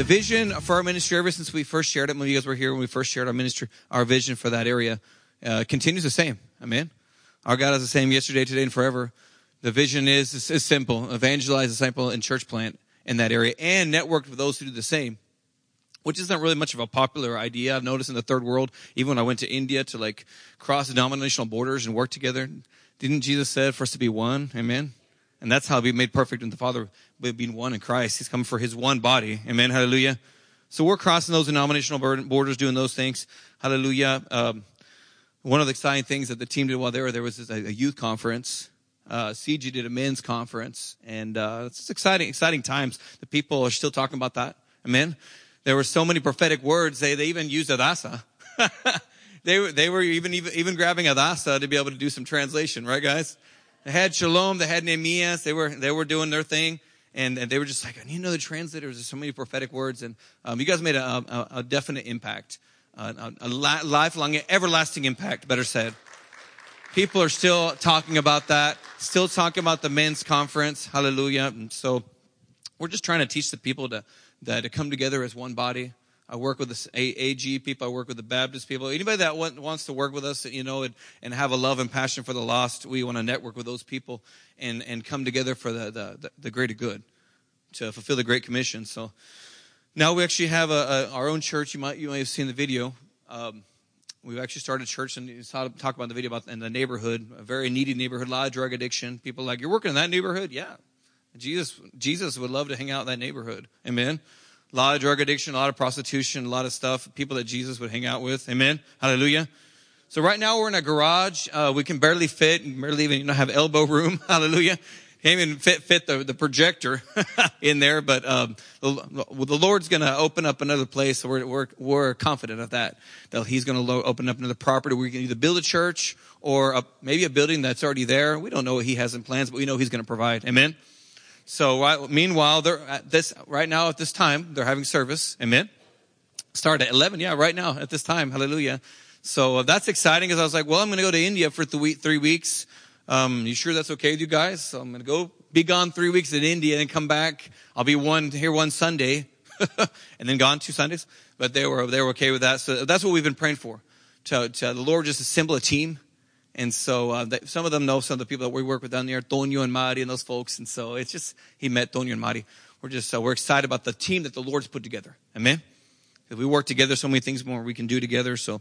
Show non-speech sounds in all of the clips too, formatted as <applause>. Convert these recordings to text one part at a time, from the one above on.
The vision for our ministry, ever since we first shared it, when you guys were here, when we first shared our ministry, our vision for that area, uh, continues the same. Amen. Our God is the same yesterday, today, and forever. The vision is, is, is simple: evangelize, disciple, and church plant in that area, and network with those who do the same. Which isn't really much of a popular idea. I've noticed in the third world, even when I went to India to like cross denominational borders and work together, didn't Jesus said for us to be one? Amen. And that's how we made perfect in the Father, being one in Christ. He's coming for his one body. Amen. Hallelujah. So we're crossing those denominational borders, doing those things. Hallelujah. Um, one of the exciting things that the team did while they were there was a, youth conference. Uh, CG did a men's conference, and uh, it's exciting, exciting times. The people are still talking about that. Amen. There were so many prophetic words. They they even used Adasa. <laughs> they were they were even even even grabbing Adasa to be able to do some translation, right, guys? They had Shalom. They had Nehemiah. They were they were doing their thing. And, and they were just like, I need the translators. There's so many prophetic words. And um, you guys made a, a, a definite impact, a, a lifelong, everlasting impact, better said. People are still talking about that, still talking about the men's conference. Hallelujah. And so we're just trying to teach the people to, that to come together as one body. I work with the AG people. I work with the Baptist people. Anybody that wants to work with us, you know, and, and have a love and passion for the lost, we want to network with those people and, and come together for the, the, the greater good to fulfill the Great Commission. So now we actually have a, a our own church. You might, you might have seen the video. Um, We've actually started a church and talk about the video about in the neighborhood, a very needy neighborhood, a lot of drug addiction. People like, you're working in that neighborhood? Yeah. Jesus, Jesus would love to hang out in that neighborhood. Amen. A lot of drug addiction, a lot of prostitution, a lot of stuff. People that Jesus would hang out with. Amen. Hallelujah. So right now we're in a garage. Uh, we can barely fit, barely even you know, have elbow room. <laughs> Hallelujah can't even fit fit the, the projector <laughs> in there, but um, the, the Lord's going to open up another place. So we're, we're, we're confident of that. That He's going to open up another property. We can either build a church or a, maybe a building that's already there. We don't know what He has in plans, but we know He's going to provide. Amen. So right, meanwhile, they're at this right now at this time they're having service. Amen. Start at eleven. Yeah, right now at this time. Hallelujah. So uh, that's exciting because I was like, well, I'm going to go to India for th- three weeks um, you sure that's okay with you guys? So I'm going to go be gone three weeks in India and come back. I'll be one here one Sunday <laughs> and then gone two Sundays. But they were, they were okay with that. So that's what we've been praying for. To, to the Lord just assemble a team. And so uh, some of them know some of the people that we work with down there, Tonio and Mari and those folks. And so it's just, he met Tonio and Mari. We're just, uh, we're excited about the team that the Lord's put together. Amen. If we work together, so many things more we can do together. So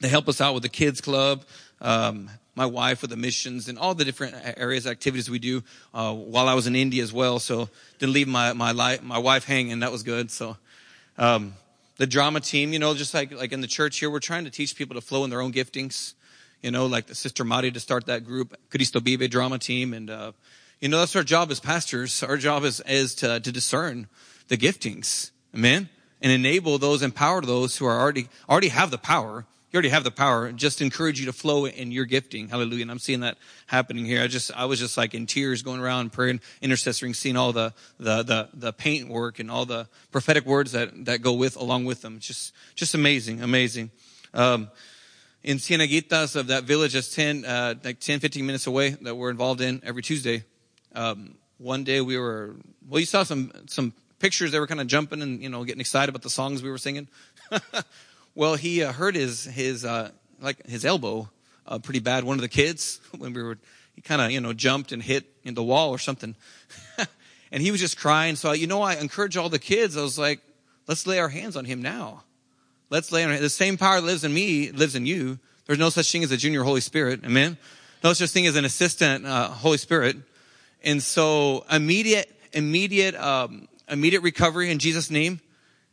they help us out with the kids club. Um, my wife with the missions and all the different areas activities we do uh, while I was in India as well. So didn't leave my my life my wife hanging. That was good. So um, the drama team, you know, just like like in the church here, we're trying to teach people to flow in their own giftings. You know, like the sister Mari to start that group, Cristo Vive drama team, and uh, you know that's our job as pastors. Our job is is to to discern the giftings, amen, and enable those, empower those who are already already have the power you already have the power. Just encourage you to flow in your gifting. Hallelujah. And I'm seeing that happening here. I just, I was just like in tears going around praying, intercessoring, seeing all the, the, the, the paint work and all the prophetic words that, that go with, along with them. Just, just amazing, amazing. Um, in Cieneguitas of that village that's 10, uh, like 10, 15 minutes away that we're involved in every Tuesday. Um, one day we were, well, you saw some, some pictures. They were kind of jumping and, you know, getting excited about the songs we were singing. <laughs> Well, he uh, hurt his his uh, like his elbow uh, pretty bad. One of the kids <laughs> when we were he kind of you know jumped and hit in the wall or something, <laughs> and he was just crying. So you know I encourage all the kids. I was like, let's lay our hands on him now. Let's lay on the same power that lives in me lives in you. There's no such thing as a junior Holy Spirit. Amen. No such thing as an assistant uh, Holy Spirit. And so immediate immediate um, immediate recovery in Jesus' name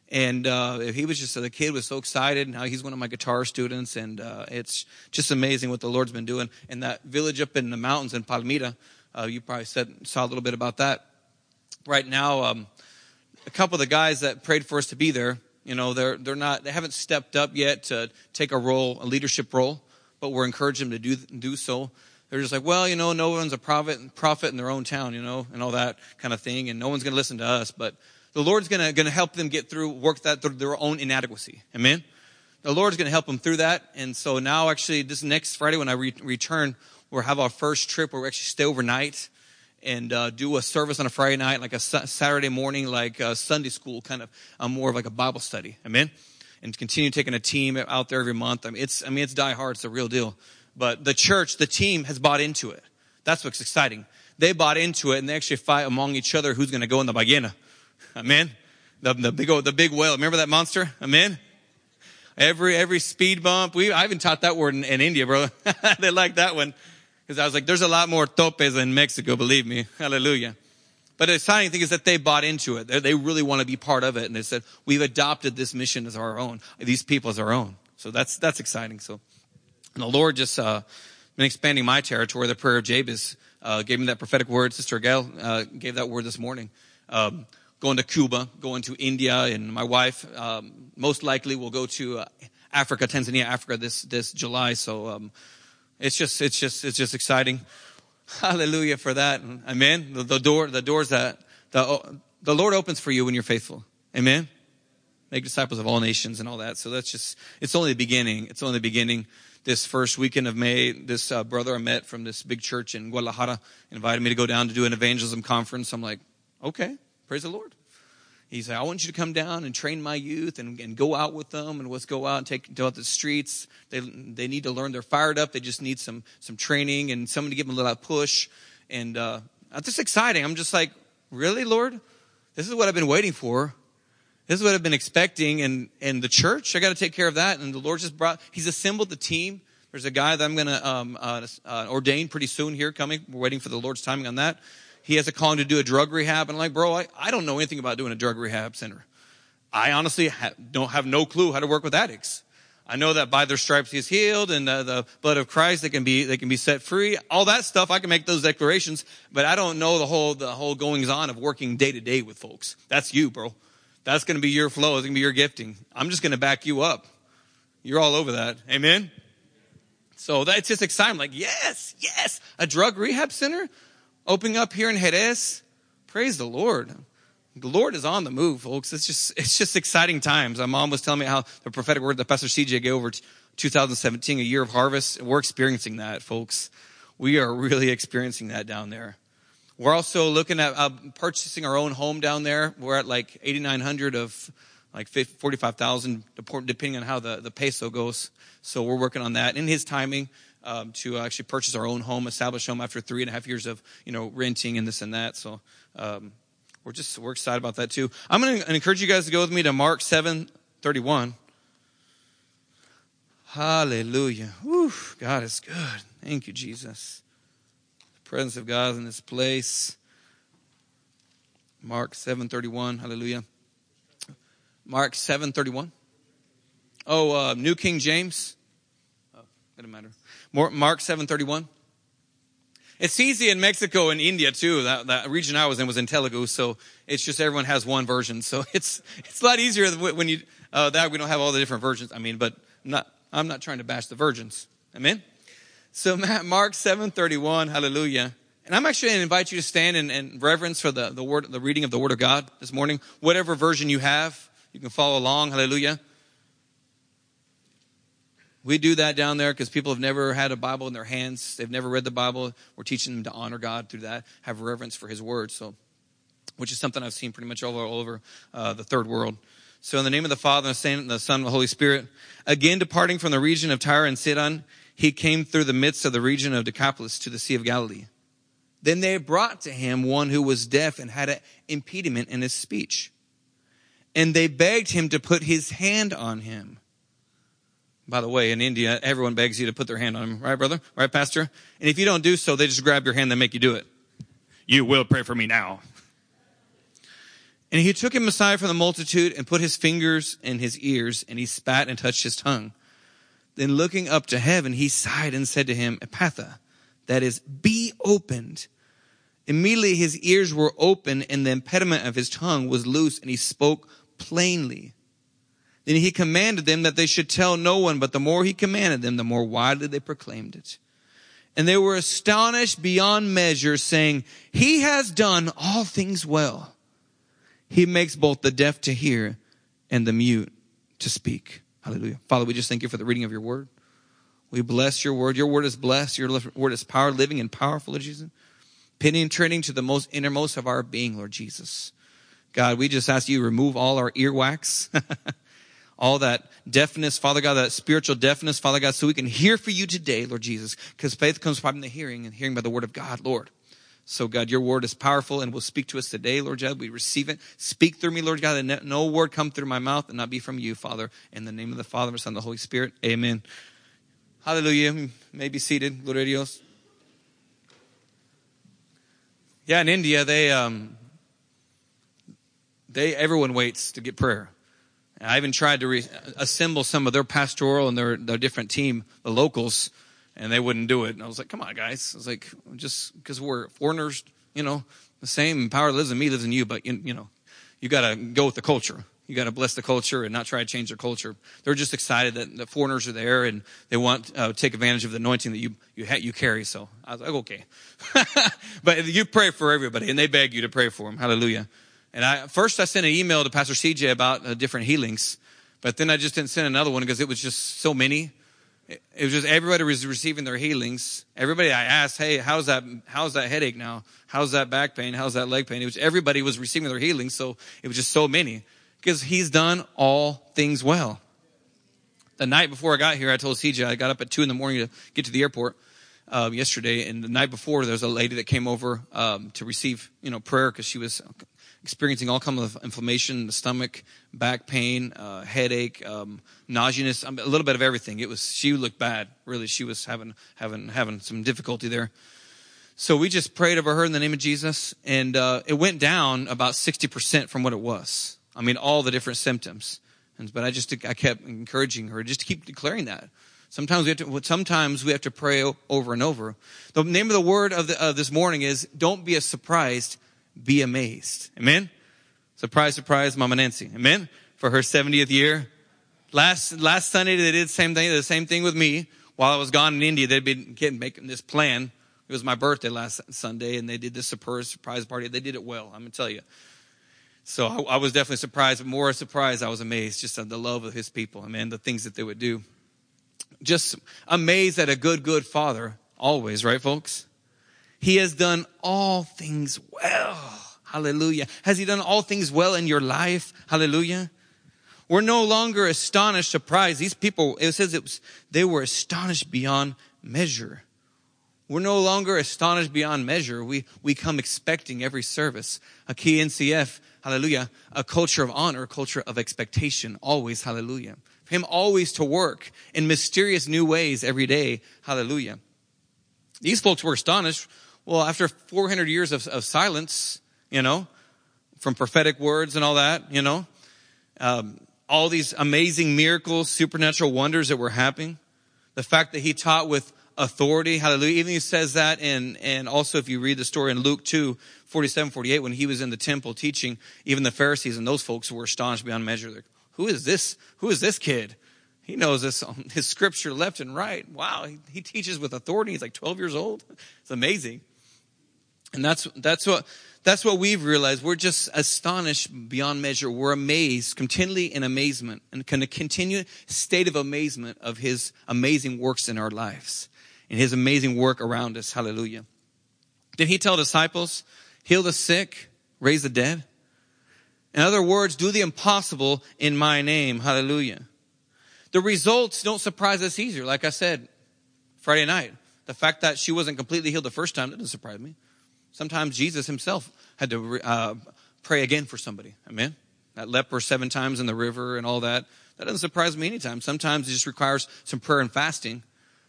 and uh, he was just the kid was so excited. Now he's one of my guitar students, and uh, it's just amazing what the Lord's been doing. And that village up in the mountains in Palmira, uh, you probably said saw a little bit about that. Right now, um, a couple of the guys that prayed for us to be there, you know, they're they're not they haven't stepped up yet to take a role, a leadership role, but we're encouraging them to do do so. They're just like, well, you know, no one's a prophet prophet in their own town, you know, and all that kind of thing, and no one's going to listen to us, but the Lord's gonna, gonna help them get through, work that through their own inadequacy. Amen? The Lord's gonna help them through that. And so now actually this next Friday when I re- return, we'll have our first trip where we actually stay overnight and uh, do a service on a Friday night, like a Saturday morning, like a Sunday school, kind of uh, more of like a Bible study. Amen. And continue taking a team out there every month. I mean, it's I mean it's die hard. It's a real deal. But the church, the team, has bought into it. That's what's exciting. They bought into it, and they actually fight among each other who's going to go in the ballena. Amen. The, the big the big whale. Remember that monster? Amen. Every every speed bump. We I even taught that word in, in India, brother. <laughs> they like that one. Because I was like, there's a lot more topes in Mexico, believe me. <laughs> Hallelujah. But the exciting thing is that they bought into it. They, really want to be part of it. And they said, we've adopted this mission as our own, these people as our own. So that's, that's exciting. So, and the Lord just, uh, been expanding my territory. The prayer of Jabez, uh, gave me that prophetic word. Sister Gail, uh, gave that word this morning. Um, going to Cuba, going to India, and my wife, um, most likely will go to uh, Africa, Tanzania, Africa this, this July. So, um, it's just, it's just, it's just exciting. Hallelujah for that. Amen. The, the door, the doors that the, the Lord opens for you when you're faithful. Amen. Make disciples of all nations and all that. So that's just, it's only the beginning. It's only the beginning. This first weekend of May, this uh, brother I met from this big church in Guadalajara invited me to go down to do an evangelism conference. I'm like, okay, praise the Lord. He said, I want you to come down and train my youth and, and go out with them and let's go out and take go out the streets. They they need to learn. They're fired up. They just need some some training and someone to give them a little push. And uh, it's just exciting. I'm just like, really, Lord? This is what I've been waiting for. This is what I've been expecting. And and the church, I got to take care of that. And the Lord just brought. He's assembled the team. There's a guy that I'm going to um, uh, uh, ordain pretty soon here coming. We're waiting for the Lord's timing on that he has a calling to do a drug rehab. And I'm like, bro, I, I don't know anything about doing a drug rehab center. I honestly ha- don't have no clue how to work with addicts. I know that by their stripes he is healed and uh, the blood of Christ they can be they can be set free. All that stuff I can make those declarations, but I don't know the whole the whole goings on of working day to day with folks. That's you, bro. That's going to be your flow. It's going to be your gifting. I'm just going to back you up. You're all over that. Amen. So that's just exciting. Like, yes, yes, a drug rehab center opening up here in Jerez. Praise the Lord. The Lord is on the move, folks. It's just, it's just exciting times. My mom was telling me how the prophetic word that Pastor CJ gave over 2017, a year of harvest. We're experiencing that, folks. We are really experiencing that down there. We're also looking at uh, purchasing our own home down there. We're at like 8,900 of like 45,000, depending on how the, the peso goes. So we're working on that in his timing um, to actually purchase our own home, establish home after three and a half years of you know renting and this and that. So um, we're just we're excited about that too. I'm going to encourage you guys to go with me to Mark seven thirty one. Hallelujah. Whew, God is good. Thank you, Jesus. The presence of God in this place. Mark 7:31. Hallelujah. Mark 7:31. Oh, uh, New King James. Doesn't matter. Mark 7:31. It's easy in Mexico and India too. That, that region I was in was in Telugu, so it's just everyone has one version. So <laughs> it's it's a lot easier when you uh, that we don't have all the different versions. I mean, but I'm not I'm not trying to bash the virgins. Amen. So Mark 7:31, Hallelujah. And I'm actually going to invite you to stand in, in reverence for the, the word, the reading of the Word of God this morning. Whatever version you have, you can follow along. Hallelujah. We do that down there because people have never had a Bible in their hands. They've never read the Bible. We're teaching them to honor God through that, have reverence for His Word. So, which is something I've seen pretty much all over, all over uh, the third world. So, in the name of the Father and the Son and the Holy Spirit, again departing from the region of Tyre and Sidon, he came through the midst of the region of Decapolis to the Sea of Galilee. Then they brought to him one who was deaf and had an impediment in his speech. And they begged him to put his hand on him. By the way, in India, everyone begs you to put their hand on them, right, brother? Right, pastor? And if you don't do so, they just grab your hand and make you do it. You will pray for me now. And he took him aside from the multitude and put his fingers in his ears, and he spat and touched his tongue. Then looking up to heaven, he sighed and said to him, Ephphatha, that is, be opened. Immediately his ears were open, and the impediment of his tongue was loose, and he spoke plainly. Then he commanded them that they should tell no one, but the more he commanded them, the more widely they proclaimed it. And they were astonished beyond measure, saying, He has done all things well. He makes both the deaf to hear and the mute to speak. Hallelujah. Father, we just thank you for the reading of your word. We bless your word. Your word is blessed. Your word is power, living and powerful, Jesus. penetrating to the most innermost of our being, Lord Jesus. God, we just ask you to remove all our earwax, <laughs> all that deafness, Father God, that spiritual deafness, Father God, so we can hear for you today, Lord Jesus, because faith comes from the hearing and hearing by the word of God, Lord. So God, your word is powerful and will speak to us today, Lord God. We receive it. Speak through me, Lord God, and no word come through my mouth and not be from you, Father. In the name of the Father, the Son, and the Holy Spirit. Amen. Hallelujah. You may be seated. Gloria Dios. Yeah, in India, they, um, they, everyone waits to get prayer. I even tried to re- assemble some of their pastoral and their, their different team, the locals, and they wouldn't do it. And I was like, come on, guys. I was like, just because we're foreigners, you know, the same power lives in me lives in you, but you, you know, you got to go with the culture. You got to bless the culture and not try to change their culture. They're just excited that the foreigners are there and they want to uh, take advantage of the anointing that you you, ha- you carry. So I was like, okay, <laughs> but you pray for everybody, and they beg you to pray for them. Hallelujah. And I first I sent an email to Pastor CJ about uh, different healings, but then I just didn't send another one because it was just so many. It, it was just everybody was receiving their healings. Everybody I asked, hey, how's that? How's that headache now? How's that back pain? How's that leg pain? It was everybody was receiving their healings, so it was just so many because He's done all things well. The night before I got here, I told CJ I got up at two in the morning to get to the airport. Uh, yesterday, and the night before, there was a lady that came over um, to receive, you know, prayer because she was experiencing all kinds of inflammation in the stomach, back pain, uh, headache, um, nauseousness, a little bit of everything. It was she looked bad. Really, she was having having having some difficulty there. So we just prayed over her in the name of Jesus, and uh, it went down about sixty percent from what it was. I mean, all the different symptoms. And, but I just I kept encouraging her just to keep declaring that. Sometimes we have to. Sometimes we have to pray over and over. The name of the word of, the, of this morning is "Don't be a surprised." Be amazed. Amen? Surprise, surprise, Mama Nancy. Amen? For her 70th year. Last, last Sunday, they did the same thing, the same thing with me. While I was gone in India, they'd been getting, making this plan. It was my birthday last Sunday, and they did this surprise, surprise party. They did it well, I'm going to tell you. So I, I, was definitely surprised, but more surprised, I was amazed just at the love of his people. Amen. The things that they would do. Just amazed at a good, good father, always, right, folks? He has done all things well. Hallelujah. Has he done all things well in your life? Hallelujah. We're no longer astonished, surprised. These people, it says it was, they were astonished beyond measure. We're no longer astonished beyond measure. We, we come expecting every service. A key NCF, hallelujah, a culture of honor, a culture of expectation, always, hallelujah. For him always to work in mysterious new ways every day, hallelujah. These folks were astonished. Well, after 400 years of, of silence, you know, from prophetic words and all that, you know, um, all these amazing miracles, supernatural wonders that were happening, the fact that he taught with authority, hallelujah. Even he says that and, and also if you read the story in Luke 2, 47, 48, when he was in the temple teaching, even the Pharisees and those folks were astonished beyond measure. Like, who is this? Who is this kid? He knows this, his scripture left and right. Wow. He, he teaches with authority. He's like 12 years old. <laughs> It's amazing. And that's, that's what, that's what we've realized. We're just astonished beyond measure. We're amazed, continually in amazement, and kind of continue state of amazement of His amazing works in our lives and His amazing work around us. Hallelujah. Did He tell disciples, heal the sick, raise the dead? In other words, do the impossible in my name. Hallelujah. The results don't surprise us either. Like I said Friday night, the fact that she wasn't completely healed the first time doesn't surprise me. Sometimes Jesus himself had to uh, pray again for somebody. Amen. That leper seven times in the river and all that. That doesn't surprise me anytime. Sometimes it just requires some prayer and fasting,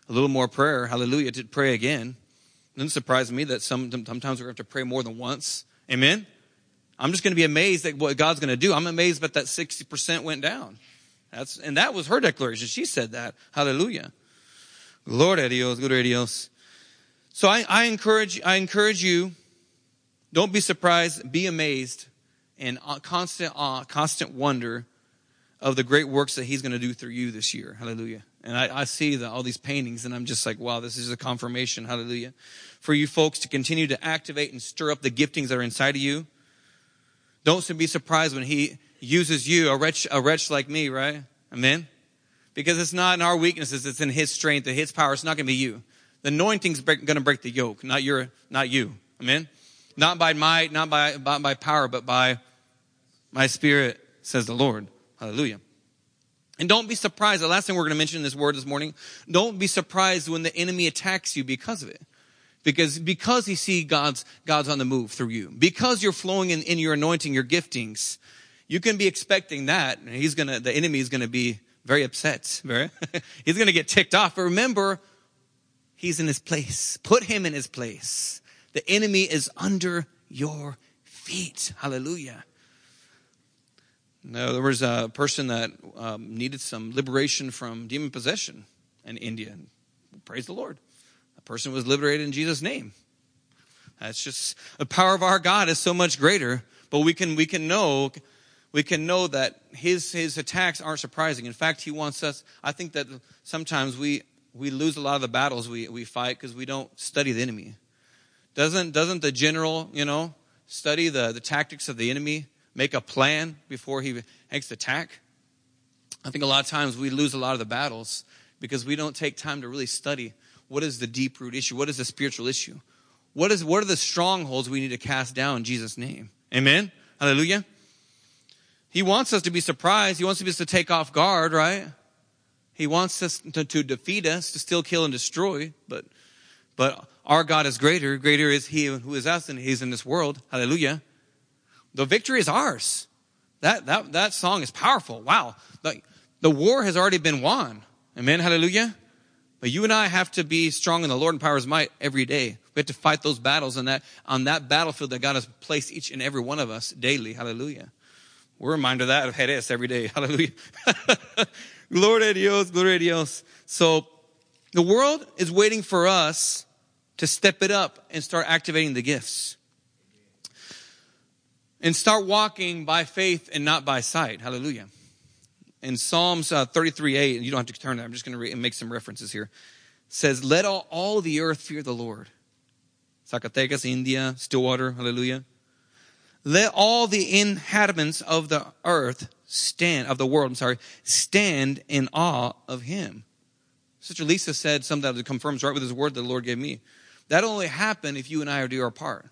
a little more prayer. Hallelujah to pray again. It doesn't surprise me that some, sometimes we're going to have to pray more than once. Amen. I'm just going to be amazed at what God's going to do. I'm amazed that that 60% went down. That's, and that was her declaration. She said that. Hallelujah. Gloria a Dios, gloria a Dios. So I, I encourage, I encourage you, don't be surprised, be amazed and uh, constant awe, constant wonder of the great works that he's going to do through you this year. Hallelujah. And I, I see the, all these paintings and I'm just like, wow, this is a confirmation. Hallelujah. For you folks to continue to activate and stir up the giftings that are inside of you. Don't be surprised when he uses you, a wretch, a wretch like me, right? Amen. Because it's not in our weaknesses, it's in his strength and his power. It's not going to be you. The anointing's going to break the yoke, not your, not you. Amen. Not by might, not by, by, by power, but by my spirit, says the Lord. Hallelujah. And don't be surprised. The last thing we're going to mention in this word this morning, don't be surprised when the enemy attacks you because of it. Because, because he see God's, God's on the move through you. Because you're flowing in, in your anointing, your giftings. You can be expecting that. And He's gonna, the enemy is gonna be very upset. <laughs> Very, he's gonna get ticked off. But remember, he's in his place. Put him in his place. The enemy is under your feet. Hallelujah. No, there was a person that um, needed some liberation from demon possession in India. Praise the Lord. A person was liberated in Jesus' name. That's just the power of our God is so much greater. But we can we can know we can know that his his attacks aren't surprising. In fact, he wants us. I think that sometimes we we lose a lot of the battles we we fight because we don't study the enemy. Doesn't doesn't the general you know study the the tactics of the enemy? make a plan before he makes the attack. I think a lot of times we lose a lot of the battles because we don't take time to really study what is the deep root issue, what is the spiritual issue, what is what are the strongholds we need to cast down in Jesus' name. Amen. Hallelujah. He wants us to be surprised. He wants us to take off guard, right? He wants us to, to defeat us, to still kill and destroy, but but our God is greater. Greater is He who is us and He's in this world. Hallelujah. The victory is ours. That, that, that song is powerful. Wow. Like, the war has already been won. Amen. Hallelujah. But you and I have to be strong in the Lord and power His might every day. We have to fight those battles on that, on that battlefield that God has placed each and every one of us daily. Hallelujah. We're reminded of that of Jerez every day. <laughs> Hallelujah. <laughs> Gloria a Dios, Dios. So the world is waiting for us to step it up and start activating the gifts and start walking by faith and not by sight. Hallelujah. In Psalms uh, 33 8, and you don't have to turn there, I'm just going to re- make some references here. says, Let all, all the earth fear the Lord. Zacatecas, India, Stillwater, hallelujah. Let all the inhabitants of the earth stand, of the world, I'm sorry, stand in awe of him. Sister Lisa said something that confirms right with his word that the Lord gave me. That'll only happen if you and I are do our part.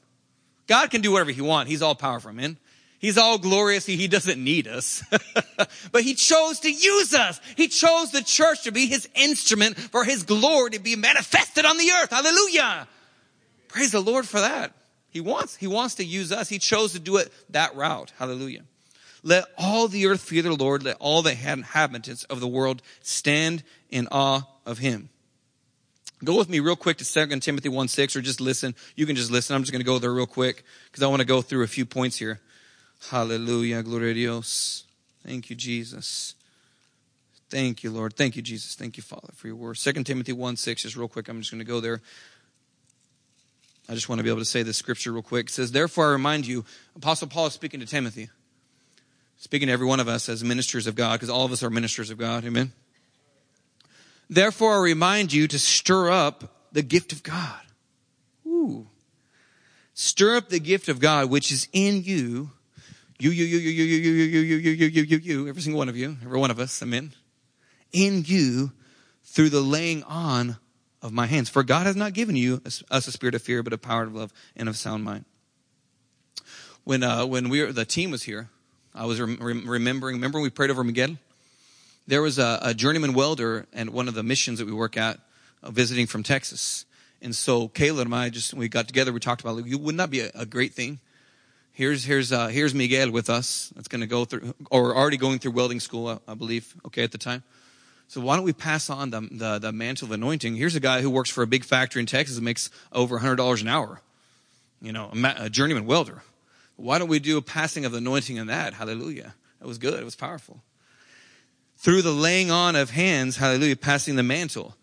God can do whatever he wants. He's all powerful, man. He's all glorious. He doesn't need us. <laughs> but he chose to use us. He chose the church to be his instrument for his glory to be manifested on the earth. Hallelujah. Praise the Lord for that. He wants, he wants to use us. He chose to do it that route. Hallelujah. Let all the earth fear the Lord. Let all the inhabitants of the world stand in awe of him. Go with me real quick to 2 Timothy 1 6 or just listen. You can just listen. I'm just going to go there real quick because I want to go through a few points here. Hallelujah. Gloria Dios. Thank you, Jesus. Thank you, Lord. Thank you, Jesus. Thank you, Father, for your word. 2 Timothy 1 6, just real quick. I'm just going to go there. I just want to be able to say this scripture real quick. It says, Therefore, I remind you, Apostle Paul is speaking to Timothy, speaking to every one of us as ministers of God, because all of us are ministers of God. Amen. Therefore, I remind you to stir up the gift of God. Ooh. Stir up the gift of God which is in you. You, you, you, you, you, you, you, you, you, you, you, you, you, you, every single one of you, every one of us, amen. In you through the laying on of my hands. For God has not given you us a spirit of fear, but a power of love and of sound mind. When, uh, when we were, the team was here, I was rem- remembering, remember we prayed over Miguel? there was a, a journeyman welder and one of the missions that we work at uh, visiting from Texas. And so Caleb and I just, we got together, we talked about, like, wouldn't that be a, a great thing? Here's, here's, uh, here's Miguel with us. That's going to go through, or already going through welding school, I, I believe, okay, at the time. So why don't we pass on the, the, the, mantle of anointing? Here's a guy who works for a big factory in Texas and makes over $100 an hour. You know, a, a journeyman welder. Why don't we do a passing of the anointing on that? Hallelujah. That was good. It was powerful through the laying on of hands, hallelujah, passing the mantle.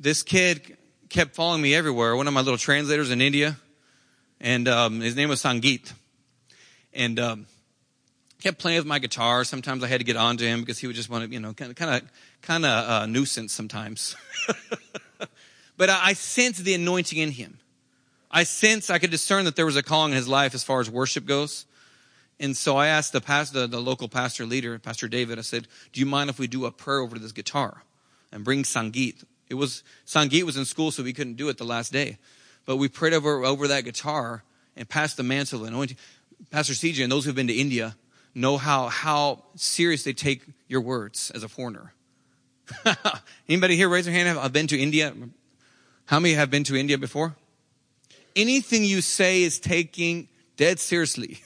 This kid kept following me everywhere. One of my little translators in India, and um, his name was Sangeet. And um, kept playing with my guitar. Sometimes I had to get onto him because he would just want to, you know, kind of, kind of, kind of uh, nuisance sometimes. <laughs> but I, I sensed the anointing in him. I sensed, I could discern that there was a calling in his life as far as worship goes. And so I asked the pastor, the local pastor leader, Pastor David, I said, do you mind if we do a prayer over this guitar and bring Sangeet? It was, Sangeet was in school, so we couldn't do it the last day. But we prayed over, over that guitar and passed the mantle of anointing. Pastor CJ and those who've been to India know how, how serious they take your words as a foreigner. <laughs> Anybody here raise their hand? I've been to India. How many have been to India before? Anything you say is taking dead seriously.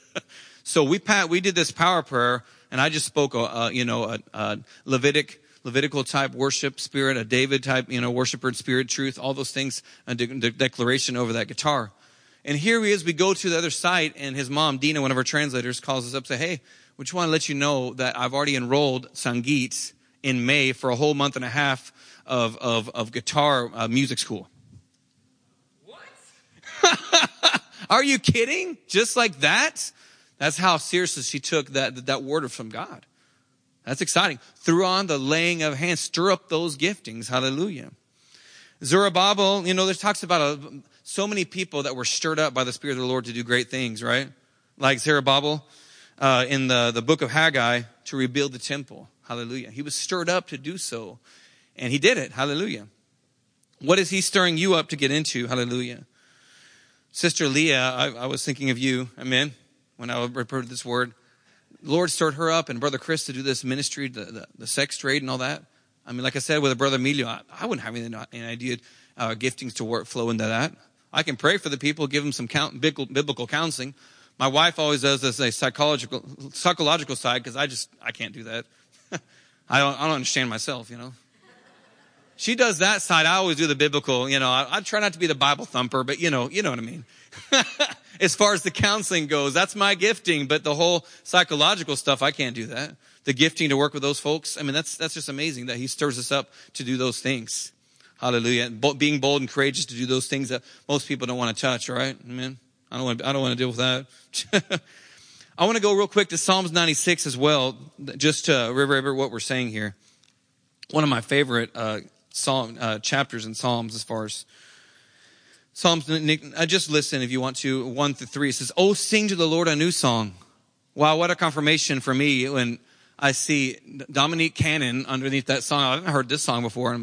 <laughs> so we we did this power prayer, and I just spoke, a, you know, a, a Levitic Levitical type worship spirit, a David type, you know, worshiper spirit, truth, all those things, a de- de- declaration over that guitar. And here he is, we go to the other site, and his mom, Dina, one of our translators, calls us up, say, hey, we just want to let you know that I've already enrolled Sangeet in May for a whole month and a half of, of, of guitar uh, music school. What? <laughs> Are you kidding? Just like that? That's how seriously she took that, that word from God. That's exciting. Through on the laying of hands, stir up those giftings. Hallelujah. Zerubbabel, you know, there's talks about a, so many people that were stirred up by the Spirit of the Lord to do great things, right? Like Zerubbabel uh, in the, the book of Haggai to rebuild the temple. Hallelujah. He was stirred up to do so, and he did it. Hallelujah. What is he stirring you up to get into? Hallelujah. Sister Leah, I, I was thinking of you, amen, when I referred to this word. Lord stirred her up and Brother Chris to do this ministry, the, the, the sex trade and all that. I mean, like I said, with a Brother Emilio, I, I wouldn't have any, any idea uh, giftings to work flow into that. I can pray for the people, give them some count, biblical counseling. My wife always does this a psychological psychological side because I just I can't do that. <laughs> I don't I don't understand myself, you know. She does that side. I always do the biblical, you know. I, I try not to be the Bible thumper, but you know, you know what I mean. <laughs> as far as the counseling goes, that's my gifting. But the whole psychological stuff, I can't do that. The gifting to work with those folks, I mean, that's that's just amazing that He stirs us up to do those things. Hallelujah. Being bold and courageous to do those things that most people don't want to touch, right? Amen. I don't want to, I don't want to deal with that. <laughs> I want to go real quick to Psalms 96 as well, just to reverberate what we're saying here. One of my favorite uh, psalm uh, chapters in Psalms, as far as Psalms. I just listen if you want to. One through three. It says, "Oh, sing to the Lord a new song." Wow, what a confirmation for me when I see Dominique Cannon underneath that song. I haven't heard this song before.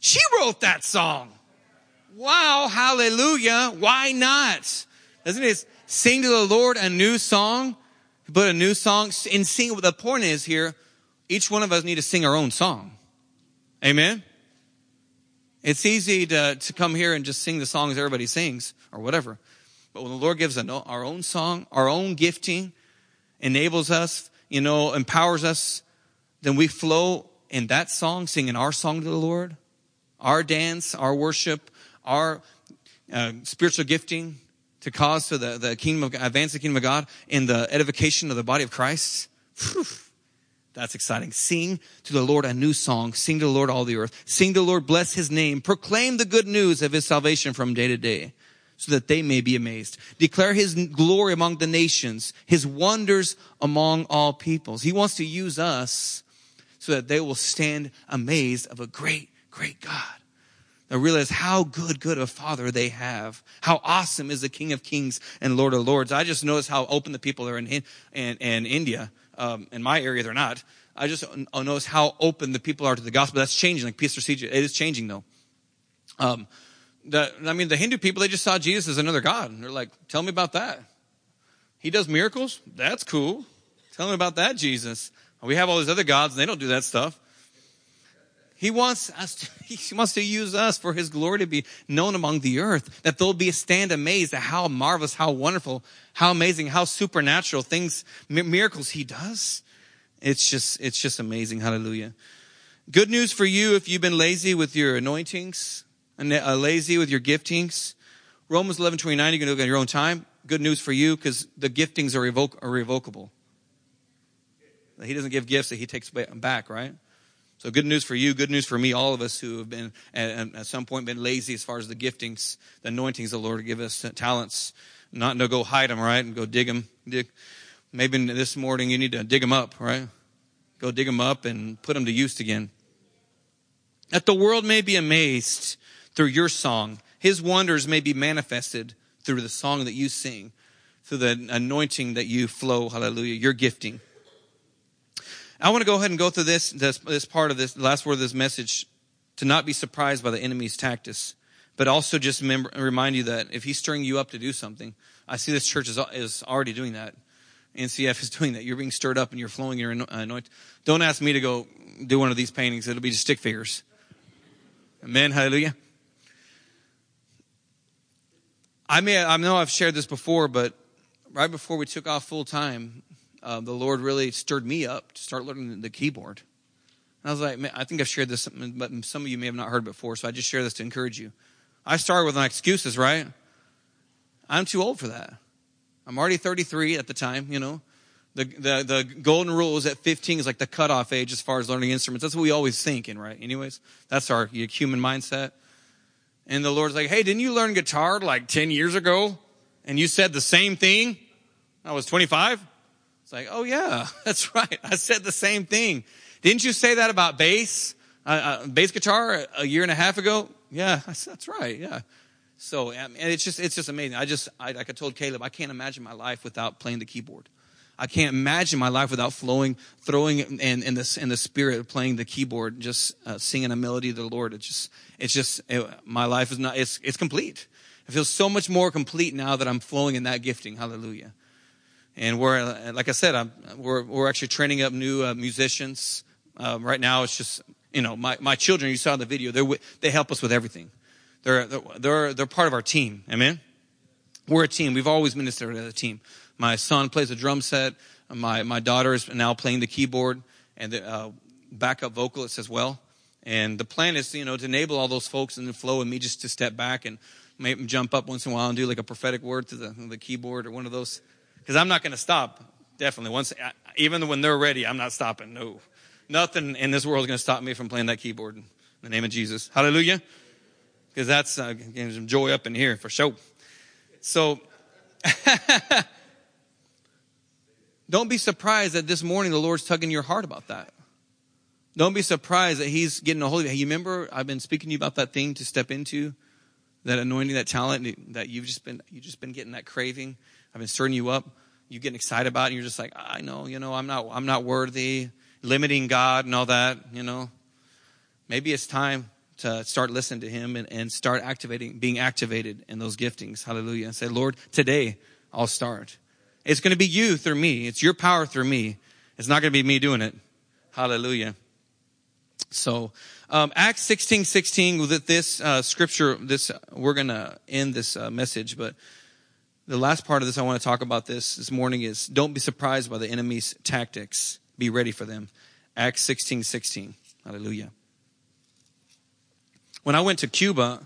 She wrote that song. Wow, hallelujah. Why not? Doesn't it sing to the Lord a new song? But a new song and sing. what The point is here, each one of us need to sing our own song. Amen. It's easy to, to come here and just sing the songs everybody sings or whatever. But when the Lord gives our own song, our own gifting, enables us, you know, empowers us, then we flow in that song, singing our song to the Lord our dance, our worship, our uh, spiritual gifting to cause to the, the kingdom of advance the kingdom of God in the edification of the body of Christ. Whew, that's exciting. Sing to the Lord a new song. Sing to the Lord all the earth. Sing to the Lord, bless his name. Proclaim the good news of his salvation from day to day so that they may be amazed. Declare his glory among the nations, his wonders among all peoples. He wants to use us so that they will stand amazed of a great great God. They realize how good, good a father they have. How awesome is the King of Kings and Lord of Lords. I just notice how open the people are in, in, in India. Um, in my area, they're not. I just notice how open the people are to the gospel. That's changing. Like Peace Procedure. it is changing though. Um, the, I mean, the Hindu people, they just saw Jesus as another God. And they're like, tell me about that. He does miracles? That's cool. Tell me about that, Jesus. We have all these other gods and they don't do that stuff. He wants us to, <laughs> he wants to use us for his glory to be known among the earth, that they'll be stand amazed at how marvelous, how wonderful, how amazing, how supernatural things, miracles he does. It's just, it's just amazing. Hallelujah. Good news for you if you've been lazy with your anointings, uh, lazy with your giftings. Romans 11, 29, you can do it on your own time. Good news for you because the giftings are, revoc- are revocable. He doesn't give gifts that he takes back, right? So good news for you, good news for me, all of us who have been at, at some point been lazy as far as the giftings, the anointings the Lord give us, talents, not to go hide them, right, and go dig them. Dig. Maybe this morning you need to dig them up, right? Go dig them up and put them to use again. That the world may be amazed through your song. His wonders may be manifested through the song that you sing, through the anointing that you flow, hallelujah, your gifting. I want to go ahead and go through this, this, this part of this last word of this message to not be surprised by the enemy's tactics. but also just remember, remind you that if he's stirring you up to do something, I see this church is, is already doing that. NCF is <laughs> doing that. You're being stirred up and you're flowing your anointing. Don't ask me to go do one of these paintings. It'll be just stick figures. Amen. Hallelujah. I may, I know I've shared this before, but right before we took off full time, uh, the Lord really stirred me up to start learning the keyboard. And I was like, man, I think I've shared this, but some of you may have not heard before, so I just share this to encourage you. I started with my excuses, right? I'm too old for that. I'm already 33 at the time, you know. The, the, the golden rule is at 15 is like the cutoff age as far as learning instruments. That's what we always think, in, right? Anyways, that's our human mindset. And the Lord's like, hey, didn't you learn guitar like 10 years ago? And you said the same thing? I was 25? It's like, oh yeah, <laughs> that's right. I said the same thing. Didn't you say that about bass, uh, uh, bass guitar a year and a half ago? Yeah, <laughs> that's right. Yeah. So, and it's just, it's just amazing. I just, I, like I told Caleb, I can't imagine my life without playing the keyboard. I can't imagine my life without flowing, throwing in, in the, in the spirit playing the keyboard, just uh, singing a melody to the Lord. It's just, it's just, it, my life is not, it's, it's complete. I feel so much more complete now that I'm flowing in that gifting. Hallelujah. And we're, like I said, I'm, we're, we're actually training up new uh, musicians. Um, right now, it's just, you know, my, my children, you saw the video, they they help us with everything. They're, they're, they're part of our team. Amen. We're a team. We've always ministered as a team. My son plays a drum set. My, my daughter is now playing the keyboard and the uh, backup vocalist as well. And the plan is, you know, to enable all those folks in the flow and me just to step back and make maybe jump up once in a while and do like a prophetic word to the, the keyboard or one of those. Because I'm not going to stop. Definitely. Once, even when they're ready, I'm not stopping. No. Nothing in this world is going to stop me from playing that keyboard in the name of Jesus. Hallelujah. Because that's uh, getting some joy up in here for sure. So, <laughs> Don't be surprised that this morning the Lord's tugging your heart about that. Don't be surprised that He's getting a hold of you. Hey, you remember I've been speaking to you about that thing to step into, that anointing, that talent that you've just been you've just been getting that craving. I've been stirring you up. You getting excited about it. And you're just like, I know, you know, I'm not I'm not worthy, limiting God and all that. You know, maybe it's time to start listening to Him and, and start activating, being activated in those giftings. Hallelujah. And say, Lord, today I'll start. It's going to be you through me. It's your power through me. It's not going to be me doing it. Hallelujah. So, um, Acts 16, 16, with this, uh, scripture, this, we're going to end this uh, message, but the last part of this I want to talk about this this morning is don't be surprised by the enemy's tactics. Be ready for them. Acts 16, 16. Hallelujah. When I went to Cuba,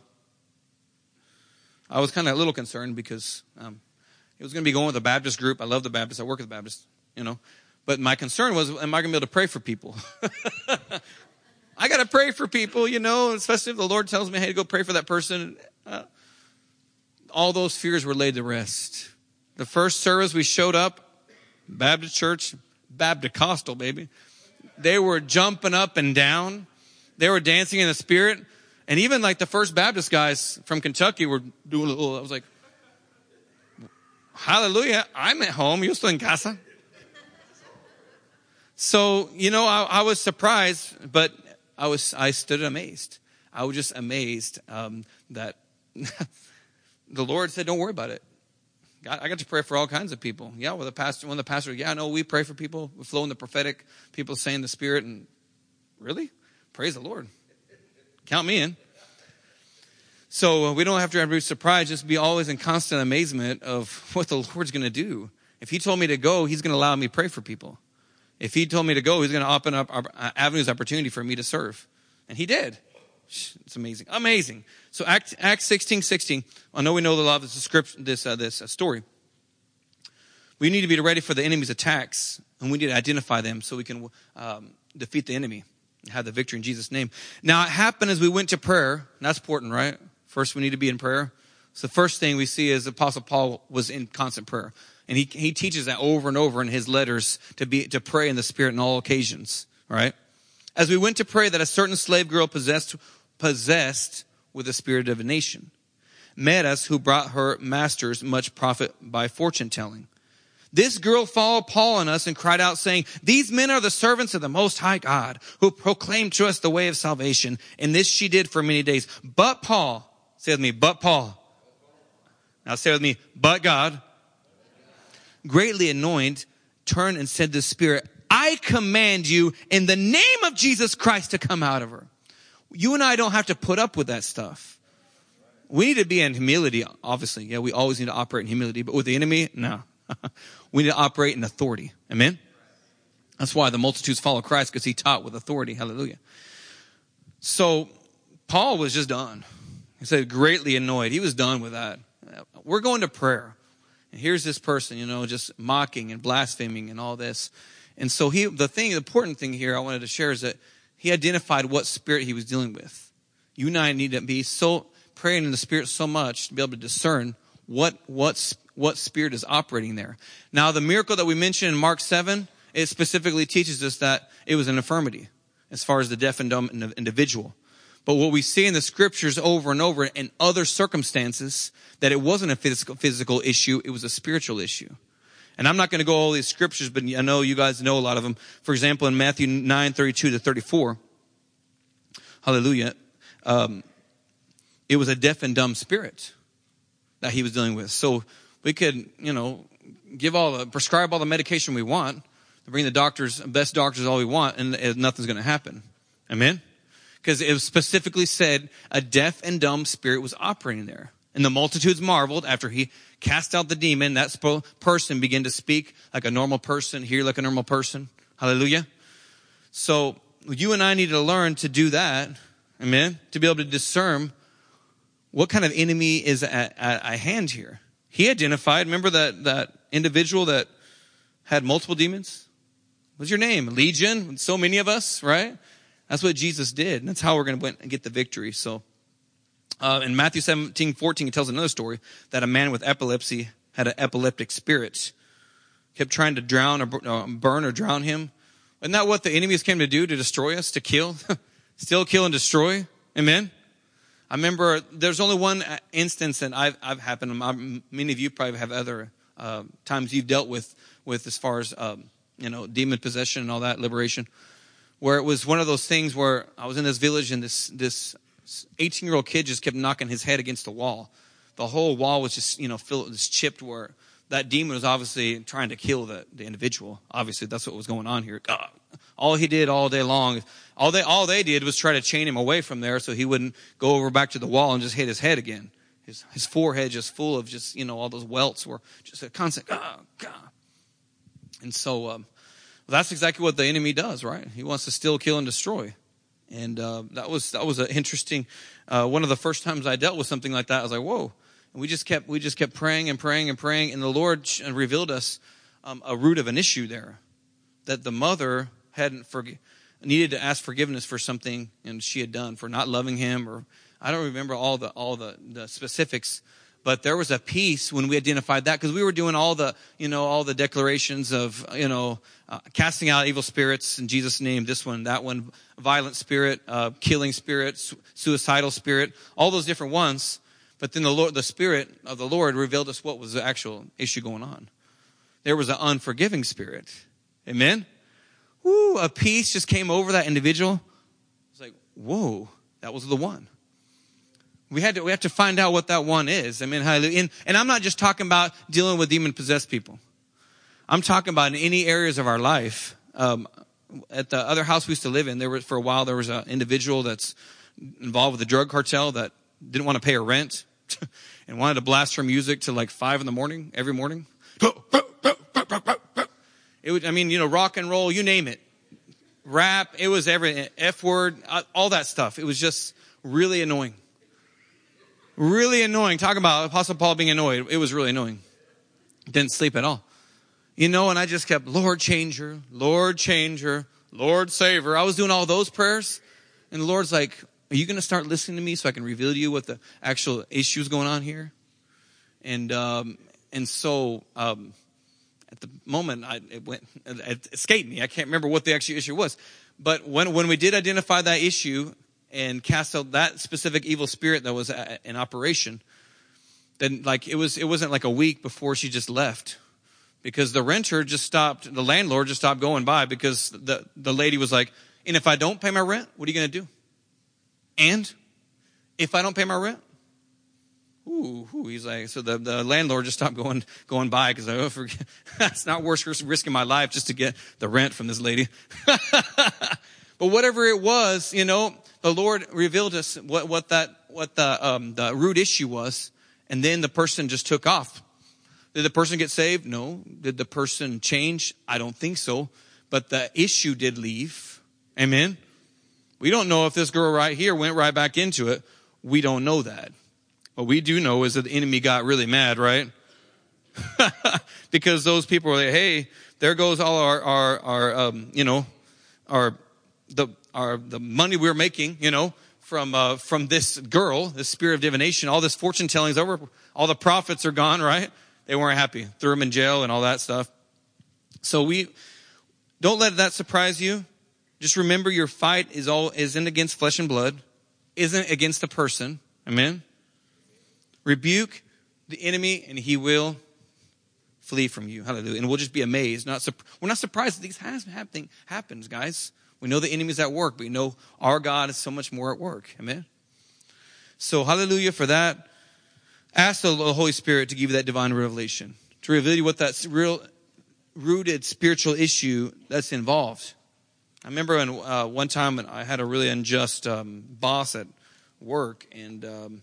I was kind of a little concerned because, um, it was going to be going with a Baptist group. I love the Baptist. I work with the Baptist, you know. But my concern was, am I going to be able to pray for people? <laughs> I got to pray for people, you know, especially if the Lord tells me, hey, go pray for that person. Uh, all those fears were laid to rest. The first service we showed up, Baptist church, Baptist Costal, baby. They were jumping up and down. They were dancing in the spirit. And even like the first Baptist guys from Kentucky were doing a little, I was like, Hallelujah. I'm at home. You're still in casa. So, you know, I, I, was surprised, but I was, I stood amazed. I was just amazed, um, that <laughs> the Lord said, don't worry about it. I got to pray for all kinds of people. Yeah, well, the pastor, when the pastor, yeah, no, we pray for people. We flow in the prophetic, people saying the spirit and really? Praise the Lord. Count me in. So uh, we don't have to be surprised, just be always in constant amazement of <laughs> what the Lord's going to do. If He told me to go, He's going to allow me to pray for people. If He told me to go, He's going to open up uh, avenues, opportunity for me to serve. And He did. It's amazing. Amazing. So Acts, Acts 16, 16. I know we know the law of this, script, this, uh, this uh, story. We need to be ready for the enemy's attacks, and we need to identify them so we can um, defeat the enemy have the victory in Jesus' name. Now, it happened as we went to prayer. that's important, right? First, we need to be in prayer. So the first thing we see is Apostle Paul was in constant prayer. And he, he teaches that over and over in his letters to be, to pray in the spirit in all occasions. Right? As we went to pray that a certain slave girl possessed, possessed with the spirit of divination met us who brought her masters much profit by fortune telling. This girl followed Paul and us and cried out saying, these men are the servants of the most high God who proclaimed to us the way of salvation. And this she did for many days. But Paul Say with me, but Paul. Now say with me, but God. Greatly annoyed, turned and said to the Spirit, I command you in the name of Jesus Christ to come out of her. You and I don't have to put up with that stuff. We need to be in humility, obviously. Yeah, we always need to operate in humility, but with the enemy, no. <laughs> we need to operate in authority. Amen? That's why the multitudes follow Christ because he taught with authority. Hallelujah. So Paul was just done. He said, greatly annoyed. He was done with that. We're going to prayer. And here's this person, you know, just mocking and blaspheming and all this. And so he, the thing, the important thing here I wanted to share is that he identified what spirit he was dealing with. You and I need to be so praying in the spirit so much to be able to discern what, what, what spirit is operating there. Now, the miracle that we mentioned in Mark 7, it specifically teaches us that it was an infirmity as far as the deaf and dumb individual. But what we see in the scriptures over and over in other circumstances, that it wasn't a physical, physical issue, it was a spiritual issue. And I'm not going to go all these scriptures, but I know you guys know a lot of them. For example, in Matthew 9, 32 to 34, hallelujah, um, it was a deaf and dumb spirit that he was dealing with. So we could, you know, give all the, prescribe all the medication we want, bring the doctors, best doctors all we want, and nothing's going to happen. Amen? Because it was specifically said a deaf and dumb spirit was operating there. And the multitudes marveled after he cast out the demon. That person began to speak like a normal person, hear like a normal person. Hallelujah. So you and I need to learn to do that. Amen. To be able to discern what kind of enemy is at, at, at hand here. He identified, remember that, that individual that had multiple demons? What's your name? Legion? So many of us, right? That's what Jesus did. And that's how we're going to get the victory. So, uh, in Matthew 17, 14, it tells another story that a man with epilepsy had an epileptic spirit. Kept trying to drown or uh, burn or drown him. Isn't that what the enemies came to do? To destroy us? To kill? <laughs> Still kill and destroy? Amen? I remember there's only one instance that I've, I've happened. Many of you probably have other uh, times you've dealt with, with as far as, um, you know, demon possession and all that, liberation, where it was one of those things where I was in this village and this, this 18 year old kid just kept knocking his head against the wall. The whole wall was just, you know, filled, was chipped where that demon was obviously trying to kill the, the individual. Obviously, that's what was going on here. God, all he did all day long, all they, all they did was try to chain him away from there so he wouldn't go over back to the wall and just hit his head again. His, his forehead just full of just, you know, all those welts were just a constant, God, God. And so, um, that's exactly what the enemy does, right? He wants to steal, kill, and destroy. And uh, that was that was an interesting. Uh, one of the first times I dealt with something like that, I was like, "Whoa!" And we just kept we just kept praying and praying and praying, and the Lord revealed us um, a root of an issue there, that the mother hadn't forg- needed to ask forgiveness for something and she had done for not loving him or I don't remember all the all the, the specifics, but there was a piece when we identified that because we were doing all the you know all the declarations of you know uh, casting out evil spirits in Jesus' name, this one, that one, violent spirit, uh, killing spirit, su- suicidal spirit, all those different ones. But then the Lord, the Spirit of the Lord revealed us what was the actual issue going on. There was an unforgiving spirit. Amen whoo, a peace just came over that individual. It's like, whoa, that was the one. We had to, we have to find out what that one is. I mean, hallelujah. And, and I'm not just talking about dealing with demon possessed people. I'm talking about in any areas of our life. Um, at the other house we used to live in, there was, for a while, there was an individual that's involved with the drug cartel that didn't want to pay her rent <laughs> and wanted to blast her music to like five in the morning, every morning. <gasps> It I mean, you know, rock and roll, you name it. Rap, it was every F word, uh, all that stuff. It was just really annoying. Really annoying. Talk about Apostle Paul being annoyed. It was really annoying. Didn't sleep at all. You know, and I just kept, Lord, change her, Lord, change her, Lord, save her. I was doing all those prayers. And the Lord's like, Are you going to start listening to me so I can reveal to you what the actual issues going on here? And, um, and so, um, at the moment, I, it went, it escaped me. I can't remember what the actual issue was. But when, when we did identify that issue and cast out that specific evil spirit that was uh, uh, in operation, then like it was, it wasn't like a week before she just left because the renter just stopped, the landlord just stopped going by because the, the lady was like, and if I don't pay my rent, what are you going to do? And if I don't pay my rent, Ooh, ooh, he's like, so the, the landlord just stopped going, going by because I, oh, forget, <laughs> that's not worth risking my life just to get the rent from this lady. <laughs> but whatever it was, you know, the Lord revealed us what, what that, what the, um, the root issue was. And then the person just took off. Did the person get saved? No. Did the person change? I don't think so. But the issue did leave. Amen. We don't know if this girl right here went right back into it. We don't know that. What we do know is that the enemy got really mad, right? <laughs> because those people were like, hey, there goes all our, our, our, um, you know, our, the, our, the money we're making, you know, from, uh, from this girl, this spirit of divination, all this fortune telling is over. All the profits are gone, right? They weren't happy. Threw them in jail and all that stuff. So we, don't let that surprise you. Just remember your fight is all, isn't against flesh and blood, isn't against a person. Amen. Rebuke the enemy and he will flee from you. Hallelujah. And we'll just be amazed. Not, we're not surprised that these has happening, happens, guys. We know the enemy's at work, but we know our God is so much more at work. Amen. So hallelujah for that. Ask the Holy Spirit to give you that divine revelation, to reveal you what that real rooted spiritual issue that's involved. I remember when, uh, one time I had a really unjust um, boss at work, and um,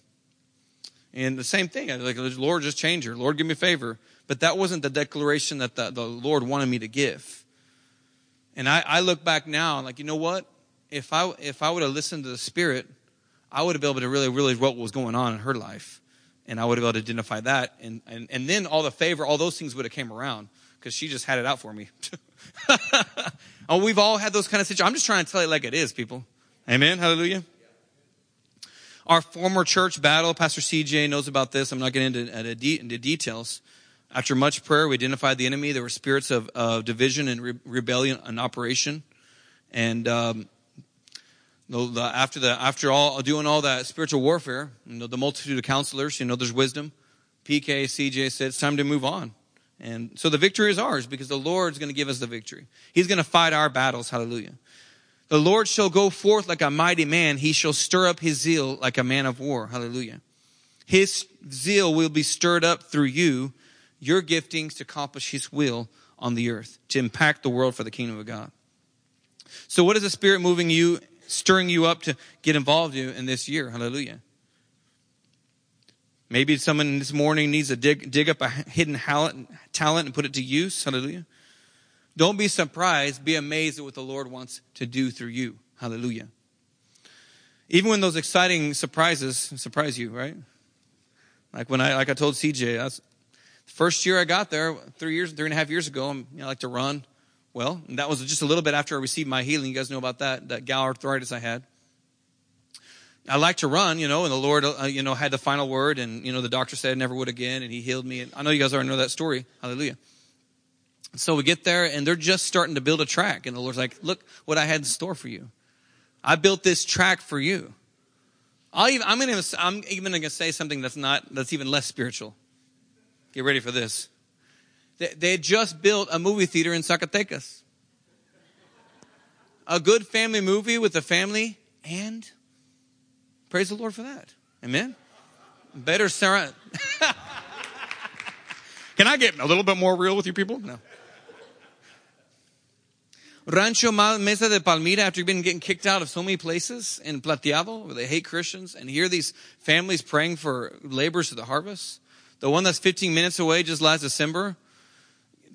and the same thing. Like, Lord, just change her. Lord, give me favor. But that wasn't the declaration that the, the Lord wanted me to give. And I, I look back now, and like, you know what? If I if I would have listened to the Spirit, I would have been able to really realize what was going on in her life, and I would have been able to identify that, and and and then all the favor, all those things would have came around because she just had it out for me. <laughs> oh, we've all had those kind of situations. I'm just trying to tell you like it is, people. Amen. Hallelujah. Our former church battle, Pastor CJ knows about this. I'm not getting into, into, details. After much prayer, we identified the enemy. There were spirits of, of division and re- rebellion in operation. And um, the, after the after all doing all that spiritual warfare, you know, the multitude of counselors, you know, there's wisdom. PK, CJ said it's time to move on. And so the victory is ours because the Lord's going to give us the victory. He's going to fight our battles. Hallelujah. The Lord shall go forth like a mighty man. He shall stir up his zeal like a man of war. Hallelujah. His zeal will be stirred up through you, your giftings to accomplish his will on the earth, to impact the world for the kingdom of God. So what is the Spirit moving you, stirring you up to get involved in this year? Hallelujah. Maybe someone this morning needs to dig, dig up a hidden talent, talent and put it to use. Hallelujah. Don't be surprised. Be amazed at what the Lord wants to do through you. Hallelujah. Even when those exciting surprises surprise you, right? Like when I, like I told CJ, that's first year I got there, three years, three and a half years ago, you know, I like to run. Well, that was just a little bit after I received my healing. You guys know about that, that gout arthritis I had. I like to run, you know, and the Lord, uh, you know, had the final word, and you know, the doctor said I never would again, and He healed me. And I know you guys already know that story. Hallelujah. So we get there, and they're just starting to build a track, and the Lord's like, "Look what I had in store for you. I built this track for you." Even, I'm going to, I'm even going to say something that's not, that's even less spiritual. Get ready for this. They, they had just built a movie theater in Zacatecas. A good family movie with a family and Praise the Lord for that. Amen. Better Sarah. <laughs> Can I get a little bit more real with you people? No. Rancho Mesa de Palmira, after you've been getting kicked out of so many places in Plateado, where they hate Christians, and hear these families praying for laborers to the harvest. The one that's 15 minutes away just last December,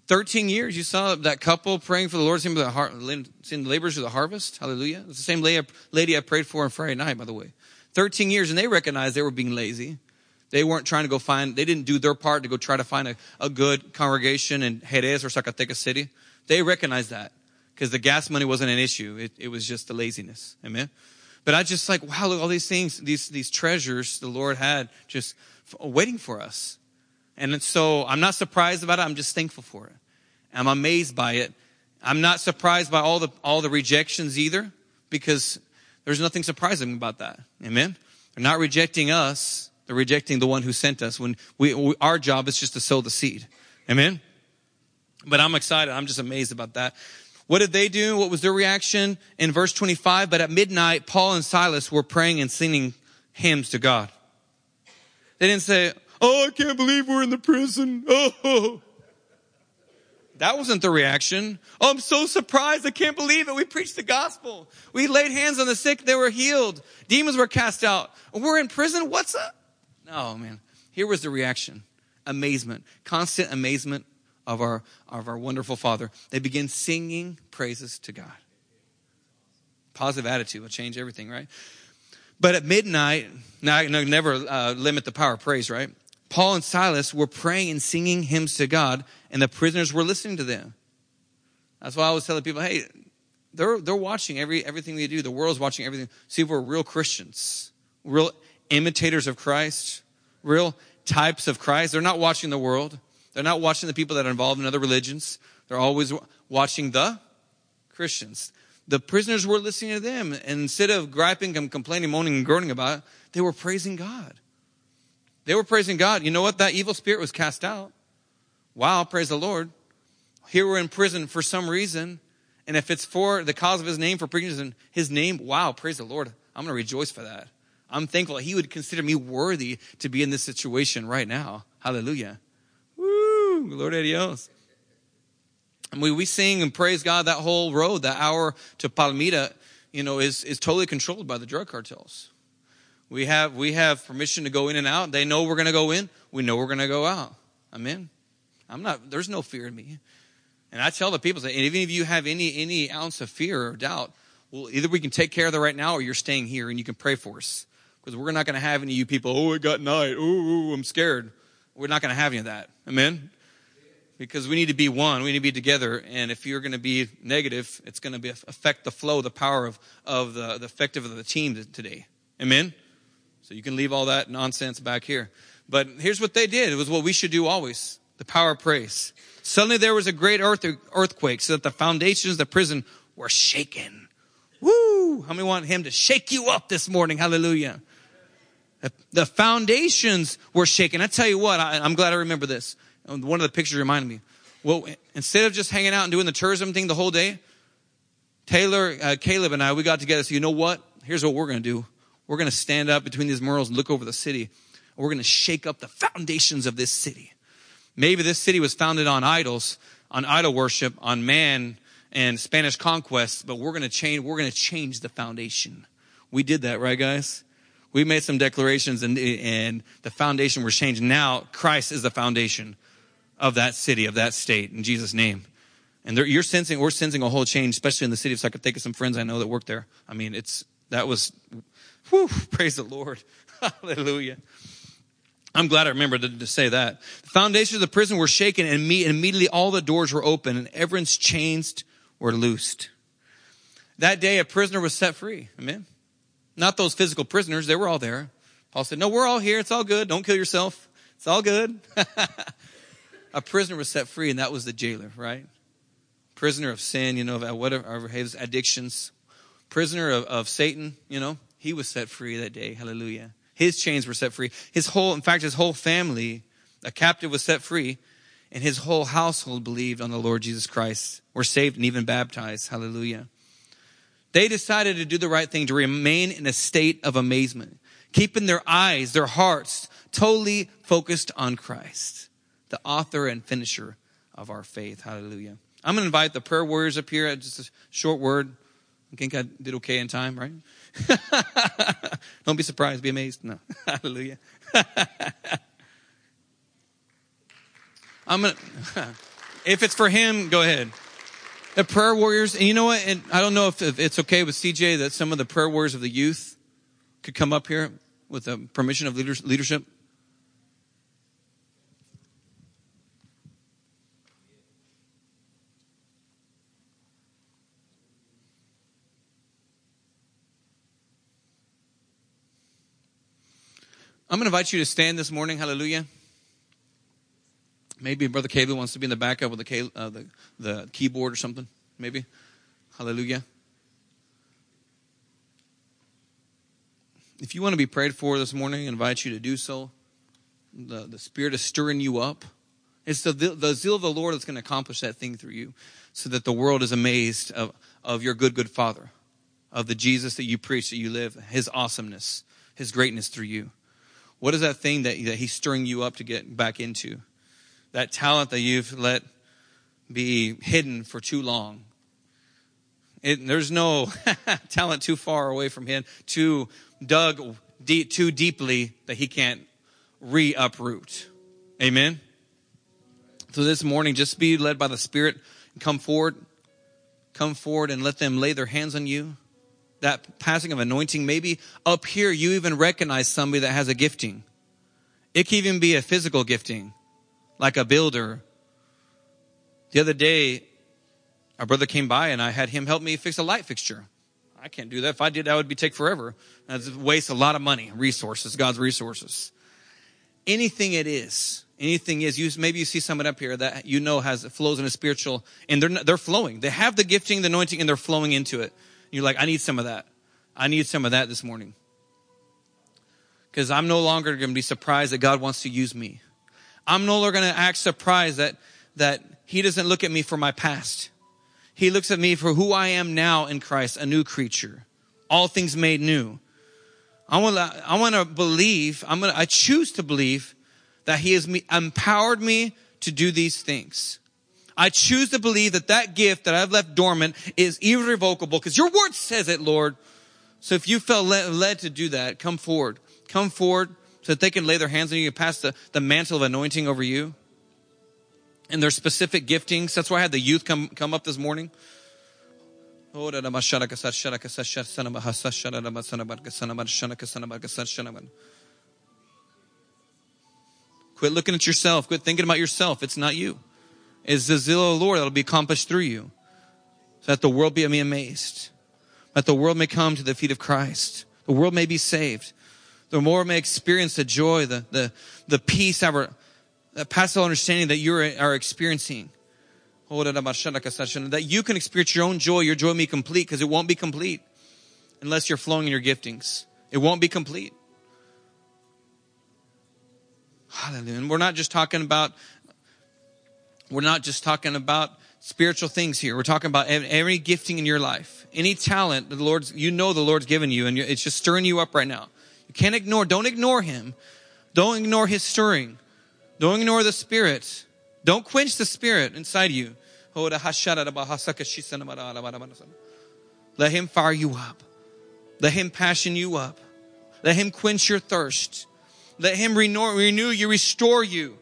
13 years, you saw that couple praying for the Lord, seeing the laborers to the harvest. Hallelujah. It's the same lady I prayed for on Friday night, by the way. 13 years and they recognized they were being lazy. They weren't trying to go find, they didn't do their part to go try to find a, a good congregation in Jerez or Zacatecas City. They recognized that because the gas money wasn't an issue. It, it was just the laziness. Amen. But I just like, wow, look, all these things, these, these treasures the Lord had just waiting for us. And so I'm not surprised about it. I'm just thankful for it. I'm amazed by it. I'm not surprised by all the, all the rejections either because there's nothing surprising about that. Amen. They're not rejecting us. They're rejecting the one who sent us when we, we, our job is just to sow the seed. Amen. But I'm excited. I'm just amazed about that. What did they do? What was their reaction? In verse 25, but at midnight, Paul and Silas were praying and singing hymns to God. They didn't say, Oh, I can't believe we're in the prison. <laughs> Oh. That wasn't the reaction. Oh, I'm so surprised. I can't believe it. We preached the gospel. We laid hands on the sick. They were healed. Demons were cast out. We're in prison. What's up? No, man. Here was the reaction. Amazement. Constant amazement of our, of our wonderful Father. They begin singing praises to God. Positive attitude will change everything, right? But at midnight, now never uh, limit the power of praise, right? Paul and Silas were praying and singing hymns to God, and the prisoners were listening to them. That's why I was telling people, hey, they're, they're watching every, everything we do. The world's watching everything. See we're real Christians, real imitators of Christ, real types of Christ. They're not watching the world. They're not watching the people that are involved in other religions. They're always watching the Christians. The prisoners were listening to them. And instead of griping and complaining, moaning and groaning about it, they were praising God. They were praising God. You know what? That evil spirit was cast out. Wow, praise the Lord. Here we're in prison for some reason. And if it's for the cause of his name, for preaching his name, wow, praise the Lord. I'm going to rejoice for that. I'm thankful he would consider me worthy to be in this situation right now. Hallelujah. Woo, gloria a Dios. We, we sing and praise God that whole road, that hour to Palmira, you know, is, is totally controlled by the drug cartels. We have, we have permission to go in and out. They know we're going to go in. We know we're going to go out. Amen. I'm not, there's no fear in me. And I tell the people, that even if you have any, any ounce of fear or doubt, well, either we can take care of that right now or you're staying here and you can pray for us. Because we're not going to have any of you people, oh, it got night. Oh, I'm scared. We're not going to have any of that. Amen? Because we need to be one. We need to be together. And if you're going to be negative, it's going to affect the flow, the power of, of the, the effective of the team today. Amen? So you can leave all that nonsense back here. But here's what they did. It was what we should do always. The power of praise. Suddenly there was a great earth, earthquake so that the foundations of the prison were shaken. Woo! How many want him to shake you up this morning? Hallelujah. The foundations were shaken. I tell you what, I, am glad I remember this. One of the pictures reminded me. Well, instead of just hanging out and doing the tourism thing the whole day, Taylor, uh, Caleb and I, we got together. So you know what? Here's what we're going to do. We're going to stand up between these murals and look over the city. We're going to shake up the foundations of this city. Maybe this city was founded on idols, on idol worship, on man and Spanish conquest, but we're going to change, we're going to change the foundation. We did that, right, guys? We made some declarations and, and the foundation was changed. Now Christ is the foundation of that city, of that state, in Jesus' name. And you're sensing, we're sensing a whole change, especially in the city of Zacatecas. Some friends I know that work there. I mean, it's, that was Whew, <laughs> praise the Lord. <laughs> Hallelujah. I'm glad I remembered to, to, say that. The foundations of the prison were shaken and, me, and immediately all the doors were open and everyone's chains were loosed. That day a prisoner was set free. Amen. Not those physical prisoners. They were all there. Paul said, no, we're all here. It's all good. Don't kill yourself. It's all good. <laughs> a prisoner was set free and that was the jailer, right? Prisoner of sin, you know, whatever his addictions. Prisoner of, of Satan, you know, he was set free that day. Hallelujah. His chains were set free. His whole, in fact, his whole family, a captive was set free, and his whole household believed on the Lord Jesus Christ, were saved and even baptized. Hallelujah. They decided to do the right thing, to remain in a state of amazement, keeping their eyes, their hearts totally focused on Christ, the author and finisher of our faith. Hallelujah. I'm going to invite the prayer warriors up here. Just a short word. I think I did okay in time, right? <laughs> Don't be surprised, be amazed. No. <laughs> Hallelujah. <laughs> I'm gonna if it's for him, go ahead. The prayer warriors, and you know what? And I don't know if, if it's okay with CJ that some of the prayer warriors of the youth could come up here with the permission of leadership. I'm going to invite you to stand this morning. Hallelujah. Maybe Brother Caleb wants to be in the backup with the, uh, the, the keyboard or something. Maybe. Hallelujah. If you want to be prayed for this morning, I invite you to do so. The, the Spirit is stirring you up. It's the, the zeal of the Lord that's going to accomplish that thing through you so that the world is amazed of, of your good, good Father, of the Jesus that you preach, that you live, His awesomeness, His greatness through you. What is that thing that, that he's stirring you up to get back into? That talent that you've let be hidden for too long. It, there's no <laughs> talent too far away from him, too dug deep, too deeply that he can't re-uproot. Amen. So this morning, just be led by the Spirit. And come forward. Come forward and let them lay their hands on you. That passing of anointing, maybe up here you even recognize somebody that has a gifting. It can even be a physical gifting, like a builder. The other day, our brother came by and I had him help me fix a light fixture. I can't do that. If I did, that would be take forever. That's waste a lot of money, resources, God's resources. Anything it is, anything is, you, maybe you see someone up here that you know has flows in a spiritual, and they're, they're flowing. They have the gifting, the anointing, and they're flowing into it. You're like, I need some of that. I need some of that this morning. Because I'm no longer going to be surprised that God wants to use me. I'm no longer going to act surprised that, that He doesn't look at me for my past. He looks at me for who I am now in Christ, a new creature. All things made new. I want to, I want to believe, I'm going to, I choose to believe that he has me, empowered me to do these things. I choose to believe that that gift that I've left dormant is irrevocable because your word says it, Lord. So if you felt led, to do that, come forward. Come forward so that they can lay their hands on you and pass the, the mantle of anointing over you and their specific giftings. That's why I had the youth come, come up this morning. Quit looking at yourself. Quit thinking about yourself. It's not you. It's the zeal of the Lord that'll be accomplished through you. So that the world be amazed. That the world may come to the feet of Christ. The world may be saved. The world may experience the joy, the, the, the peace, our, that passes understanding that you are experiencing. That you can experience your own joy, your joy may be complete, because it won't be complete unless you're flowing in your giftings. It won't be complete. Hallelujah. And we're not just talking about, we're not just talking about spiritual things here. We're talking about every gifting in your life, any talent the Lord's, you know the Lord's given you, and it's just stirring you up right now. You can't ignore, don't ignore Him. Don't ignore His stirring. Don't ignore the Spirit. Don't quench the Spirit inside you. Let Him fire you up. Let Him passion you up. Let Him quench your thirst. Let Him renew, renew you, restore you.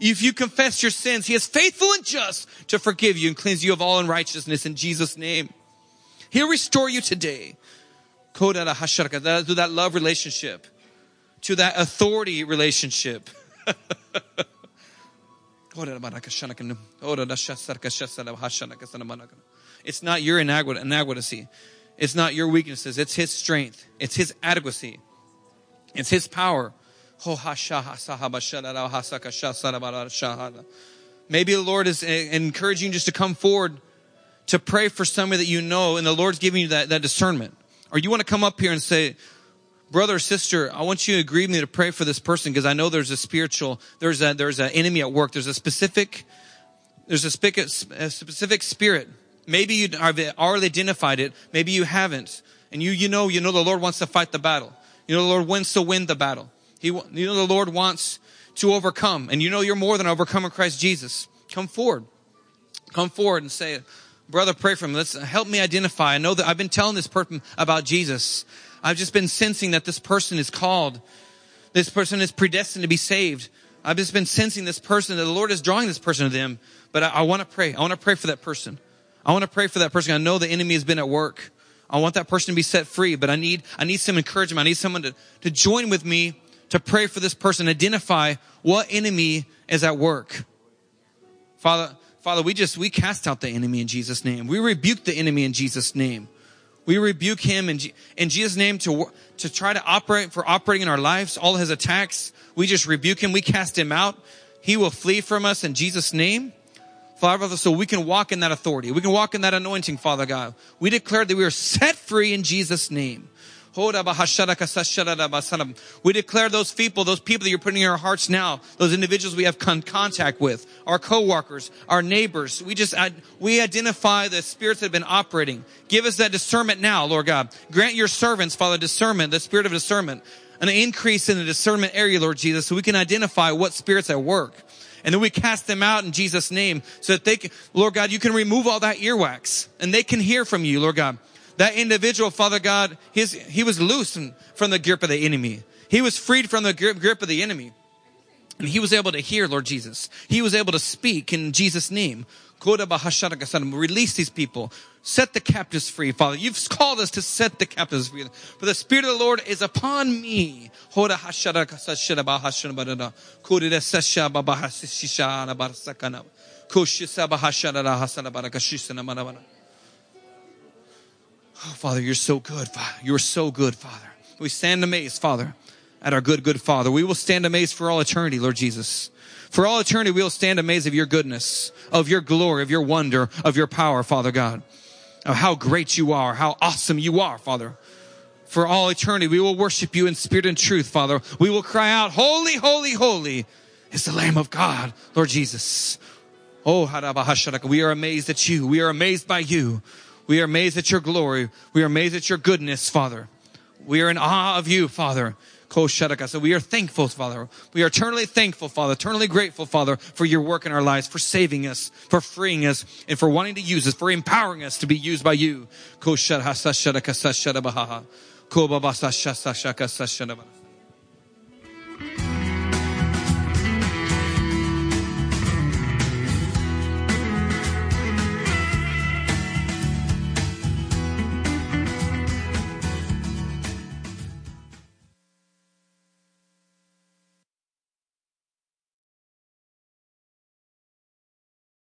If you confess your sins, He is faithful and just to forgive you and cleanse you of all unrighteousness in Jesus' name. He'll restore you today. To that love relationship, to that authority relationship. <laughs> it's not your inadequacy. It's not your weaknesses. It's His strength. It's His adequacy. It's His power. Maybe the Lord is eh, encouraging you just to come forward to pray for somebody that you know, and the Lord's giving you that, that discernment. Or you want to come up here and say, brother or sister, I want you to agree with me to pray for this person because I know there's a spiritual, there's a, there's an enemy at work. There's a specific, there's a specific spirit. Maybe you have already identified it. Maybe you haven't. And you, you know, you know the Lord wants to fight the battle. You know the Lord wants to win the battle. He, you know the Lord wants to overcome. And you know you're more than overcome in Christ Jesus. Come forward. Come forward and say, brother, pray for me. Let's help me identify. I know that I've been telling this person about Jesus. I've just been sensing that this person is called. This person is predestined to be saved. I've just been sensing this person, that the Lord is drawing this person to them. But I, I want to pray. I want to pray for that person. I want to pray for that person. I know the enemy has been at work. I want that person to be set free, but I need, I need some encouragement. I need someone to, to join with me to pray for this person, identify what enemy is at work. Father, Father, we just, we cast out the enemy in Jesus' name. We rebuke the enemy in Jesus' name. We rebuke him in, in Jesus' name to, to try to operate for operating in our lives. All his attacks, we just rebuke him. We cast him out. He will flee from us in Jesus' name. Father, so we can walk in that authority. We can walk in that anointing, Father God. We declare that we are set free in Jesus' name. We declare those people, those people that you're putting in our hearts now, those individuals we have con- contact with, our coworkers, our neighbors. We just, we identify the spirits that have been operating. Give us that discernment now, Lord God. Grant your servants, Father, discernment, the spirit of discernment, an increase in the discernment area, Lord Jesus, so we can identify what spirits at work. And then we cast them out in Jesus' name so that they can, Lord God, you can remove all that earwax and they can hear from you, Lord God that individual, Father God, his, he was loose from the grip of the enemy. He was freed from the grip, grip of the enemy. And he was able to hear, Lord Jesus. He was able to speak in Jesus' name. Release these people. Set the captives free, Father. You've called us to set the captives free. For the Spirit of the Lord is upon me. Oh, Father, you're so good, Father. You're so good, Father. We stand amazed, Father, at our good, good Father. We will stand amazed for all eternity, Lord Jesus. For all eternity, we will stand amazed of your goodness, of your glory, of your wonder, of your power, Father God. Of how great you are, how awesome you are, Father. For all eternity, we will worship you in spirit and truth, Father. We will cry out, Holy, holy, holy is the Lamb of God, Lord Jesus. Oh, we are amazed at you. We are amazed by you. We are amazed at your glory. We are amazed at your goodness, Father. We are in awe of you, Father. So we are thankful, Father. We are eternally thankful, Father, eternally grateful, Father, for your work in our lives, for saving us, for freeing us, and for wanting to use us, for empowering us to be used by you.